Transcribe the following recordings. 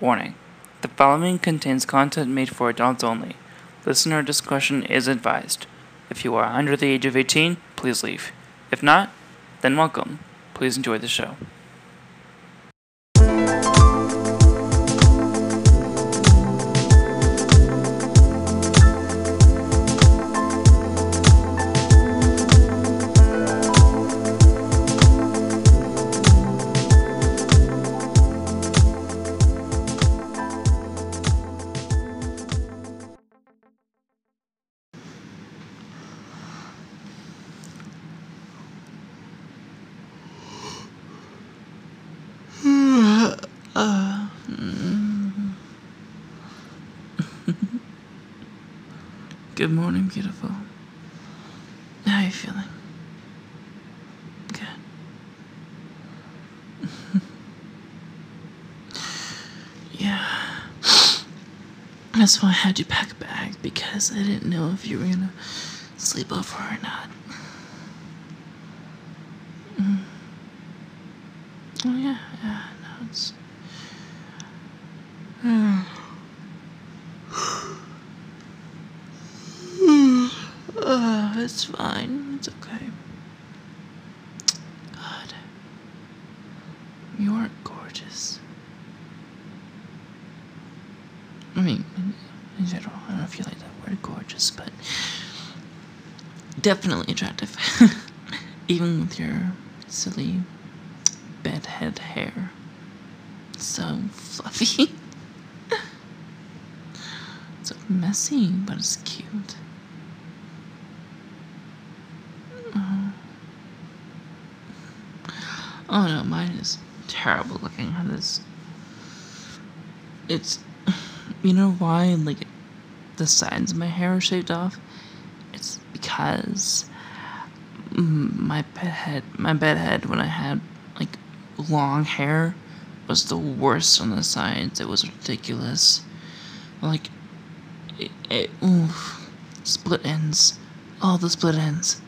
Warning The following contains content made for adults only. Listener discretion is advised. If you are under the age of 18, please leave. If not, then welcome. Please enjoy the show. Good morning, beautiful. How are you feeling? Good. yeah. That's why I had you pack a bag because I didn't know if you were gonna sleep over or not. Mm. Oh yeah, yeah, no, it's. Uh, it's fine. It's okay. God. You are gorgeous. I mean, in, general, I don't know if you like that word gorgeous, but definitely attractive. Even with your silly bedhead hair. So fluffy. so messy, but it's cute. Uh-huh. Oh no, mine is terrible looking. It is. It's. You know why, like, the sides of my hair are shaved off? It's because my bed head, my bed head, when I had, like, long hair, was the worst on the sides. It was ridiculous. Like, it, it oof, split ends. All the split ends.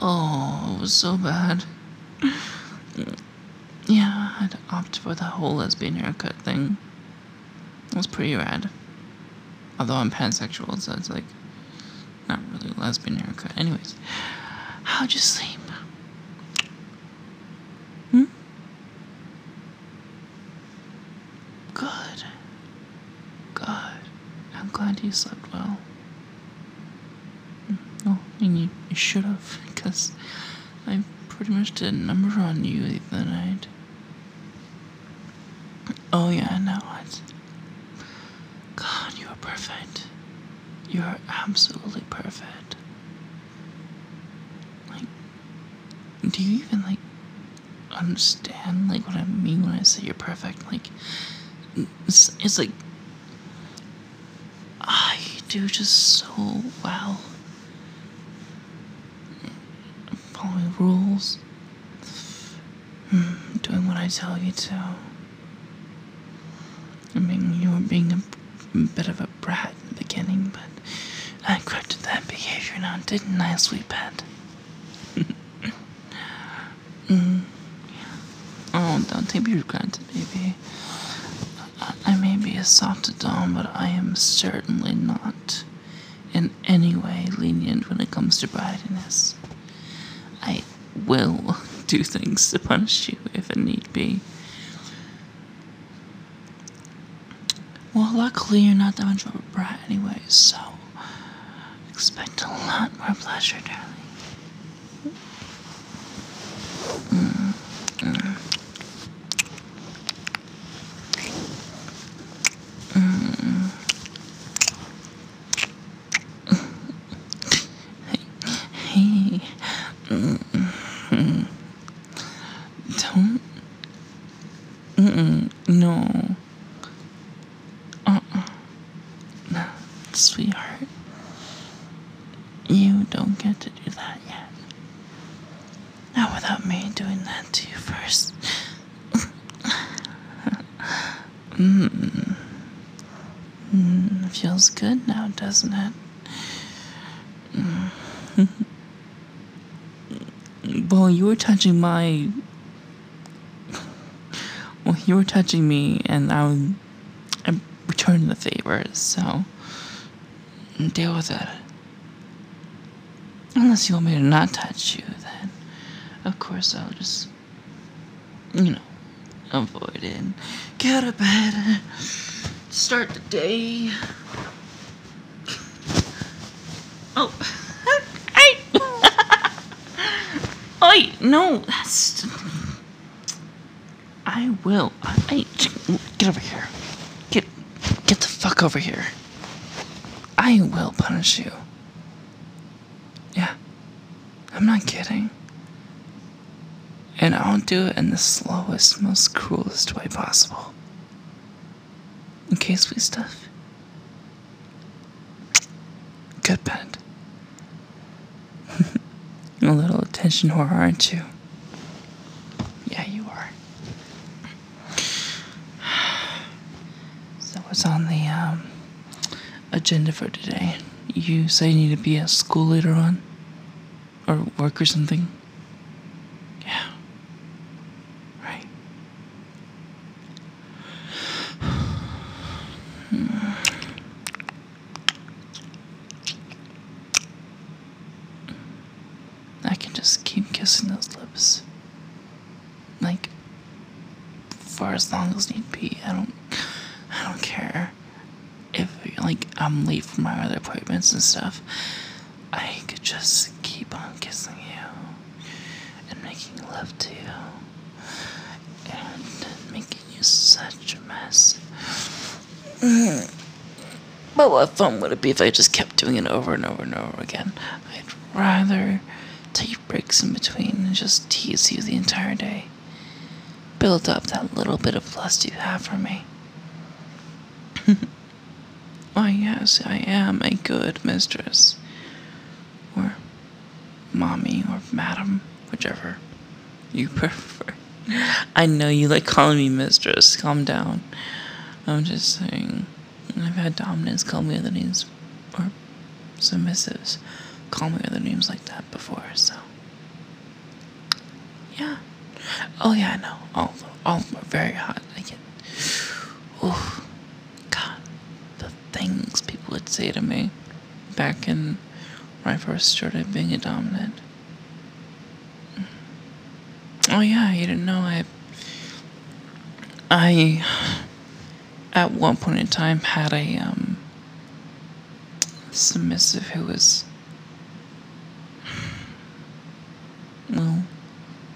Oh, it was so bad. Yeah, I had to opt for the whole lesbian haircut thing. It was pretty rad. Although I'm pansexual, so it's like not really a lesbian haircut. Anyways, how'd you sleep? Hmm? Good. Good. I'm glad you slept well. Oh, and you, you should have, because I pretty much did a number on you the night. Oh yeah, no, it's God, you are perfect. You are absolutely perfect. Like, do you even like understand like what I mean when I say you're perfect? Like, it's, it's like I do just so well. Following rules, hmm, doing what I tell you to. I mean, you were being a bit of a brat in the beginning, but I corrected that behavior now, didn't I, sweet pet? mm. Oh, don't take me granted, baby. I, I may be a soft adult, but I am certainly not in any way lenient when it comes to brattiness. I will do things to punish you if it need be. Well, luckily you're not that much of a brat anyway, so expect a lot more pleasure, darling. Mm, mm. Mm. Hey, hey. Don't. Mm-mm, no. Sweetheart, you don't get to do that yet. Not without me doing that to you first. mm. Mm, feels good now, doesn't it? Mm. well, you were touching my. Well, you were touching me, and I I'm returning the favor, so deal with it. Unless you want me to not touch you, of course I'll just, you know, avoid it. Get out of bed. Start the day. Oh, hey! Wait, no, that's. I will. Hey, get over here. Get, get the fuck over here. I will punish you. Yeah, I'm not kidding. And I'll do it in the slowest, most cruelest way possible. In case we stuff. Good pet. A little attention whore, aren't you? Yeah, you are. So what's on the um, agenda for today? You say you need to be at school later on? Or work or something? Yeah. Right. I can just keep kissing those lips. Like for as long as need be. I don't I don't care if like I'm late for my other appointments and stuff. I could just keep on kissing you and making love to you and making you such a mess. Mm-hmm. But what fun would it be if I just kept doing it over and over and over again? I'd rather take breaks in between and just tease you the entire day. Build up that little bit of lust you have for me. Why, yes, I am a good mistress. Or mommy or madam, whichever you prefer. I know you like calling me mistress. Calm down. I'm just saying. I've had dominants call me other names, or submissives call me other names like that before, so. Yeah. Oh, yeah, I know. All, of them- all of them are very hot. I get. oh, God. The things people would say to me back in when I first started being a dominant. Oh, yeah, you didn't know I. I at one point in time had a um, submissive who was well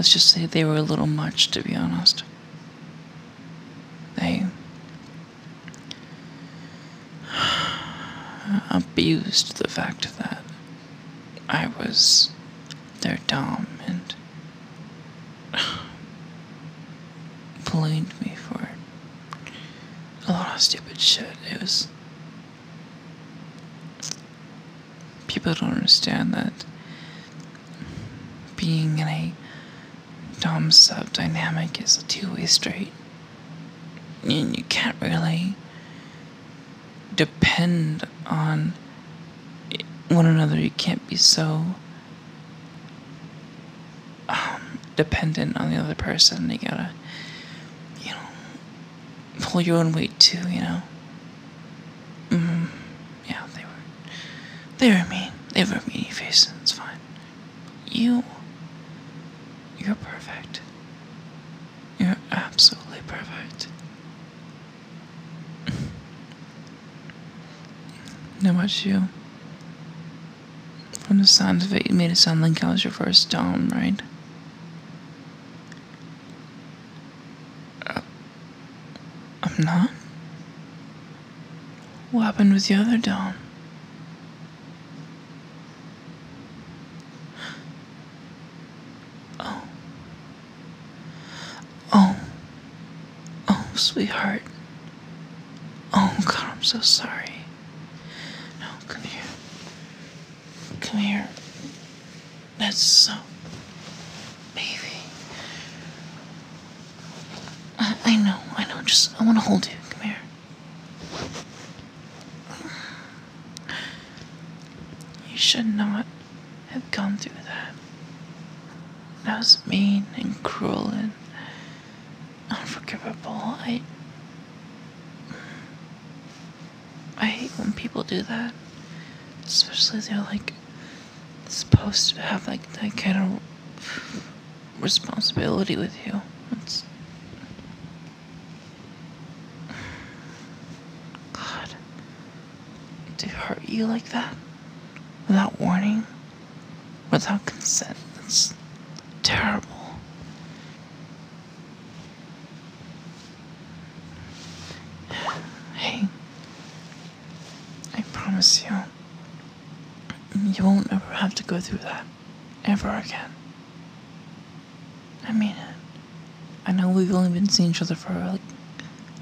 let's just say they were a little much to be honest they abused the fact that i was their dom and blamed me for a lot of stupid shit. It was. People don't understand that being in a Dom sub dynamic is a two way street. And you can't really depend on one another. You can't be so um, dependent on the other person. You gotta, you know, pull your own weight too, you know. Mm, yeah, they were, they were mean. They were meanie faces. It's fine. You, you're perfect. You're absolutely perfect. How about you? From the sound of it, you made it sound like I was your first dom, right? Uh, I'm not. What happened with the other dom? Oh. Oh. Oh, sweetheart. Oh, God, I'm so sorry. No, come here. Come here. That's so. Baby. I, I know, I know. Just, I want to hold you. Come here. You should not have gone through that. That was mean and cruel and unforgivable. I. I hate when people do that. Especially they're like supposed to have like that kind of responsibility with you. It's God. You like that? Without warning? Without consent? That's terrible. Hey, I promise you, you won't ever have to go through that ever again. I mean it. I know we've only been seeing each other for like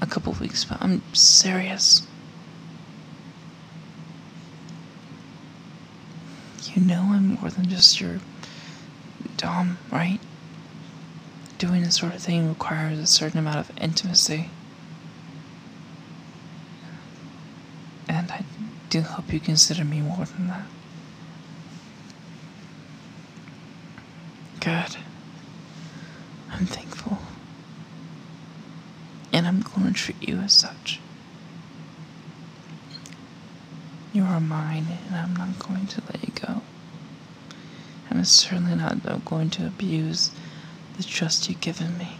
a couple weeks, but I'm serious. You know I'm more than just your Dom, right? Doing this sort of thing requires a certain amount of intimacy. And I do hope you consider me more than that. Good. I'm thankful. And I'm going to treat you as such. You are mine, and I'm not going to let you go. I'm certainly not going to abuse the trust you've given me.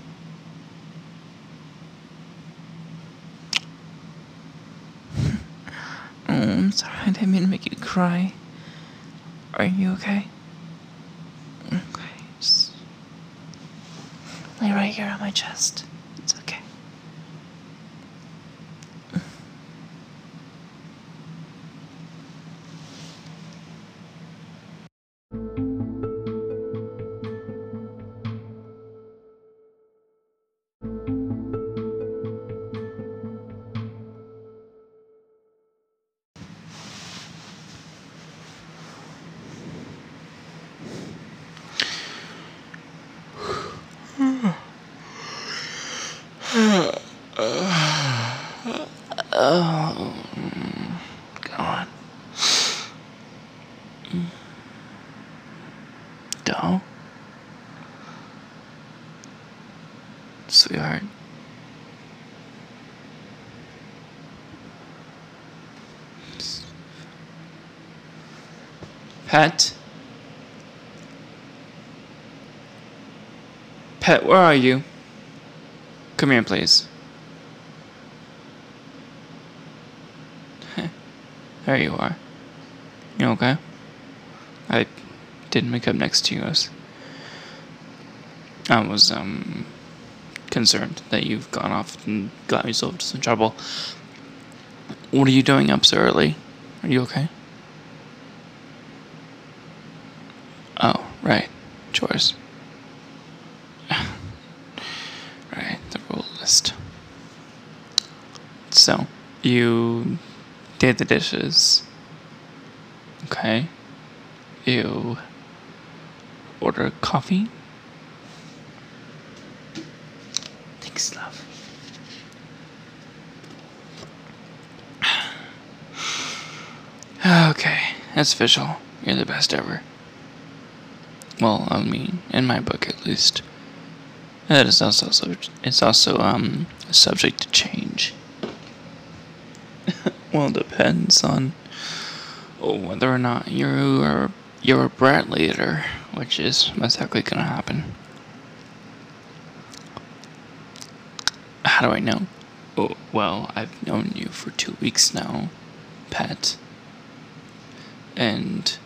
oh, I'm sorry, I didn't mean to make you cry. Are you okay? Okay, just lay right here on my chest. Oh, God. Doll? Sweetheart. Pet? Pet, where are you? Come here, please. There you are. You okay? I didn't wake up next to you. I was, I was um concerned that you've gone off and got yourself into some trouble. What are you doing up so early? Are you okay? Oh, right. Chores. right, the rule list. So, you did the dishes. Okay. You order coffee. Thanks, love. Okay, that's official. You're the best ever. Well, I mean, in my book at least. That is also it's also um subject to change. Well, it depends on whether or not you're you're a brat leader, which is most likely gonna happen. How do I know? Oh, well, I've known you for two weeks now, pet. And,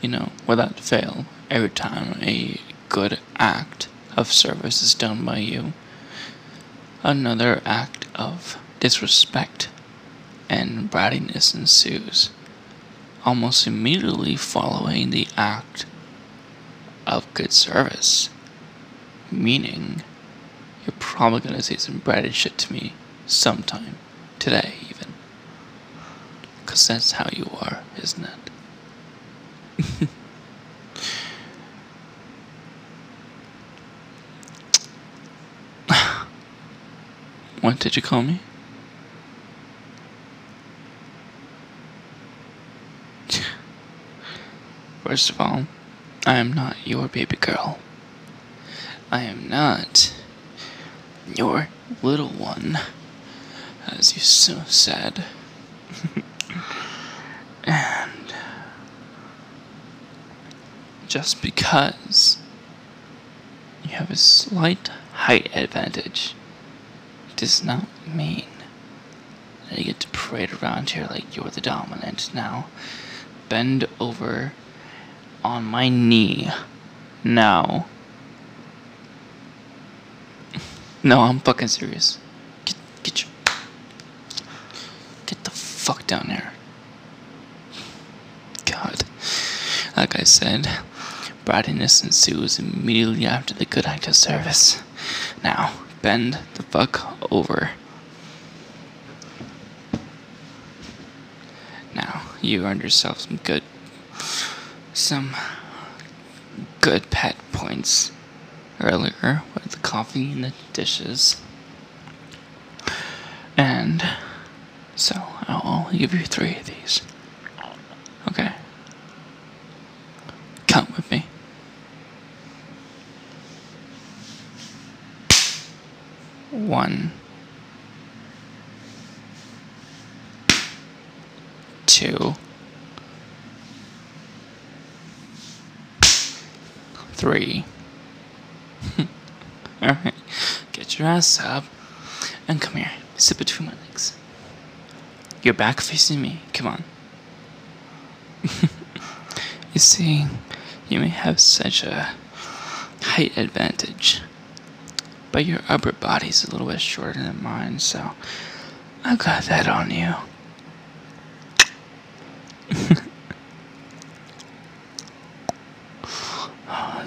you know, without fail, every time a good act of service is done by you, another act of disrespect and brattiness ensues, almost immediately following the act of good service. Meaning, you're probably gonna say some bratty shit to me sometime, today even. Because that's how you are, isn't it? what did you call me? First of all, I am not your baby girl. I am not your little one, as you so said. and just because you have a slight height advantage does not mean that you get to parade around here like you're the dominant now. Bend over on my knee. Now. No, I'm fucking serious. Get, get your. Get the fuck down there. God. Like I said, brattiness ensues immediately after the good act of service. Now, bend the fuck over. Now, you earned yourself some good. Some good pet points earlier with the coffee and the dishes. And so I'll give you three of these. Okay. Count with me. One. Two. Three. Alright. Get your ass up and come here. Sit between my legs. Your back facing me. Come on. you see, you may have such a height advantage, but your upper body's a little bit shorter than mine, so I've got that on you.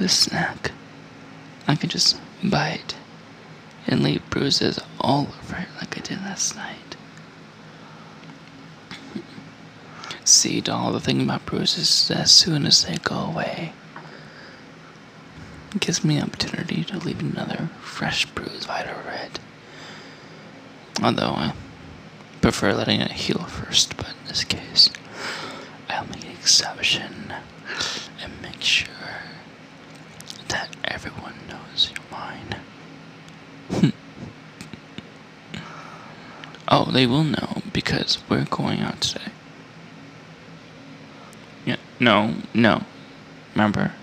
This snack. I could just bite and leave bruises all over it like I did last night. See, doll, the thing about bruises is as soon as they go away, it gives me the opportunity to leave another fresh bruise right over it. Although I prefer letting it heal first, but in this case, I'll make an exception and make sure everyone knows you're mine. Hmm. oh, they will know because we're going out today. Yeah, no, no. Remember?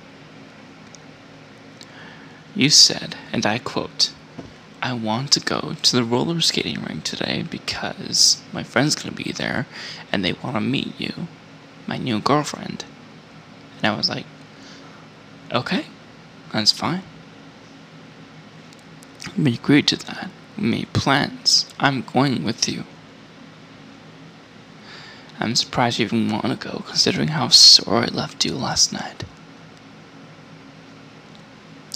You said, and I quote, I want to go to the roller skating rink today because my friend's gonna be there and they want to meet you, my new girlfriend. And I was like, okay, that's fine. We agreed to that. We made plans. I'm going with you. I'm surprised you even want to go, considering how sore I left you last night.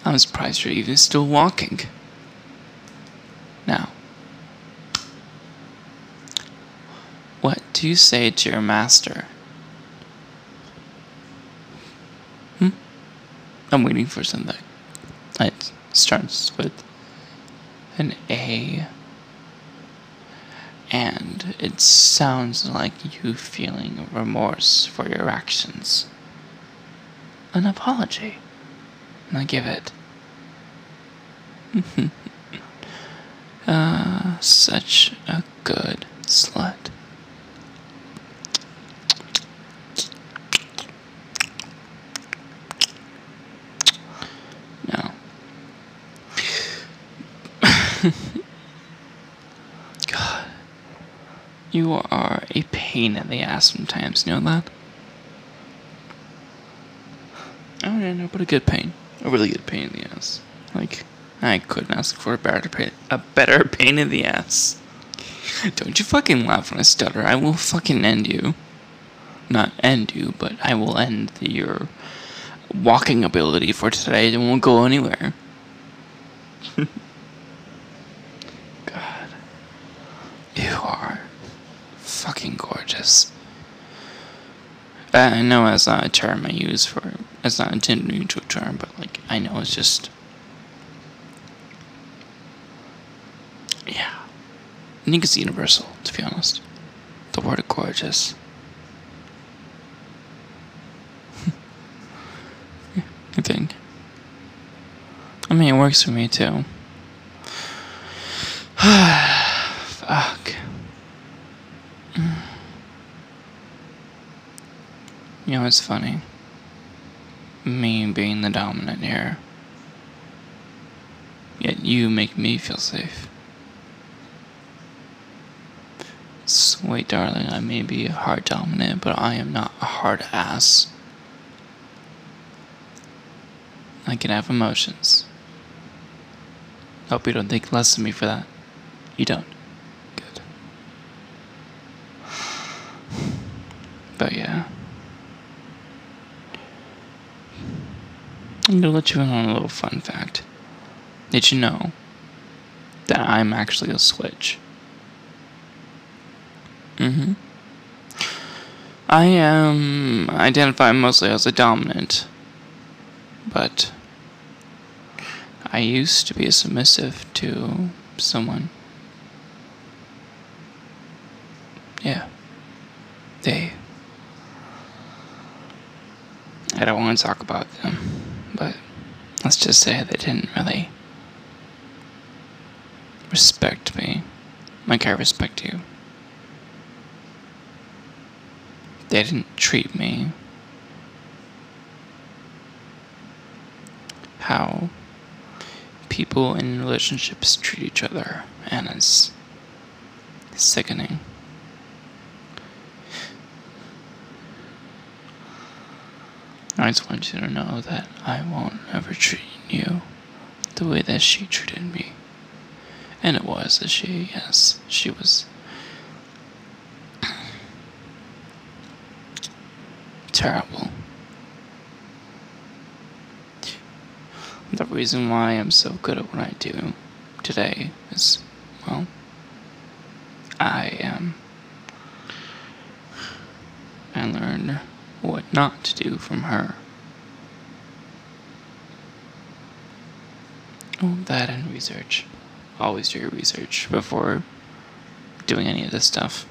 I'm surprised you're even still walking. Now, what do you say to your master? I'm waiting for something. It starts with an A. And it sounds like you feeling remorse for your actions. An apology. And I give it. uh, such a good slut. No. God. You are a pain in the ass sometimes, you know that? Oh, yeah, no, but a good pain. A really good pain in the ass. Like, I couldn't ask for a better pain, a better pain in the ass. Don't you fucking laugh when I stutter. I will fucking end you. Not end you, but I will end your walking ability for today. It won't go anywhere. God. You are fucking gorgeous. Uh, I know that's not a term I use for. It's not intended to a term, but like I know it's just. Yeah, I think it's universal. To be honest, the word gorgeous. I think. I mean, it works for me too. Fuck. You know, it's funny. me being the dominant here. Yet you make me feel safe. Sweet darling, I may be a hard dominant, but I am not a hard ass. I can have emotions. Hope you don't think less of me for that. You don't. Good. But yeah. I'm gonna let you in on a little fun fact. Did you know that I'm actually a switch? Mm-hmm. I am identify mostly as a dominant, but I used to be a submissive to someone. Yeah. They. I don't want to talk about them, but let's just say they didn't really respect me like I respect you. They didn't treat me how people in relationships treat each other, and it's sickening. I just want you to know that I won't ever treat you the way that she treated me. And it was a she, yes. She was terrible. The reason why I'm so good at what I do today is, well, I am. I learned what not to do from her. Oh, that and research. Always do your research before doing any of this stuff.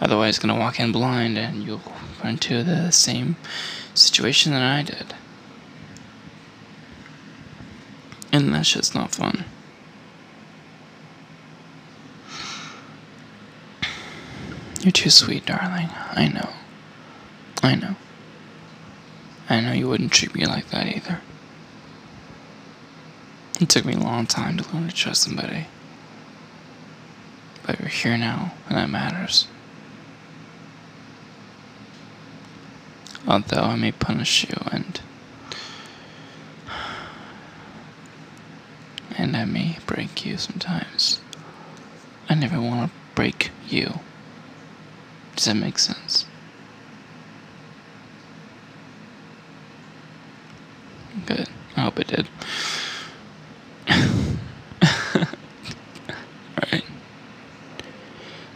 Otherwise, gonna walk in blind and you'll run into the same situation that I did. And that's just not fun. You're too sweet, darling. I know. I know. I know you wouldn't treat me like that either. It took me a long time to learn to trust somebody. But you're here now, and that matters. Although I may punish you and and I may break you sometimes. I never want to break you. Does that make sense? Good. It did. Alright.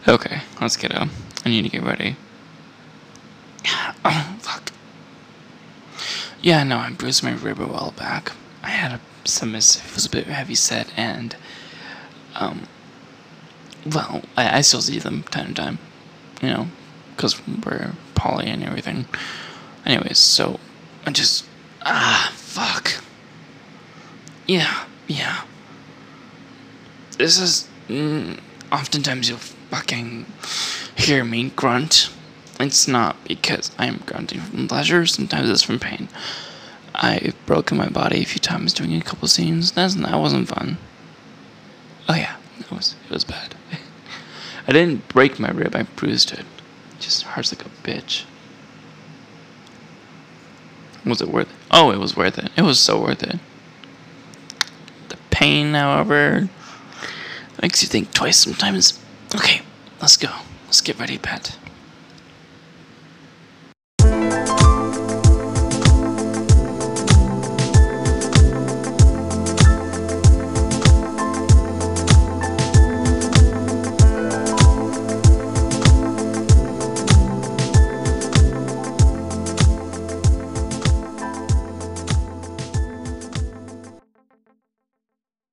Okay, let's get up. I need to get ready. Oh, fuck. Yeah, no, I bruised my rib a while back. I had a submissive, it was a bit heavy set, and, um, well, I, I still see them time to time, you know, because we're poly and everything. Anyways, so I just, ah. Yeah, yeah. This is, mm, oftentimes you'll fucking hear me grunt. It's not because I'm grunting from pleasure, sometimes it's from pain. I've broken my body a few times doing a couple scenes. That's that wasn't fun. Oh yeah, it was it was bad. I didn't break my rib, I bruised it. just hurts like a bitch. Was it worth it? Oh, it was worth it. It was so worth it. Pain, however, makes you think twice sometimes. Okay, let's go. Let's get ready, pet.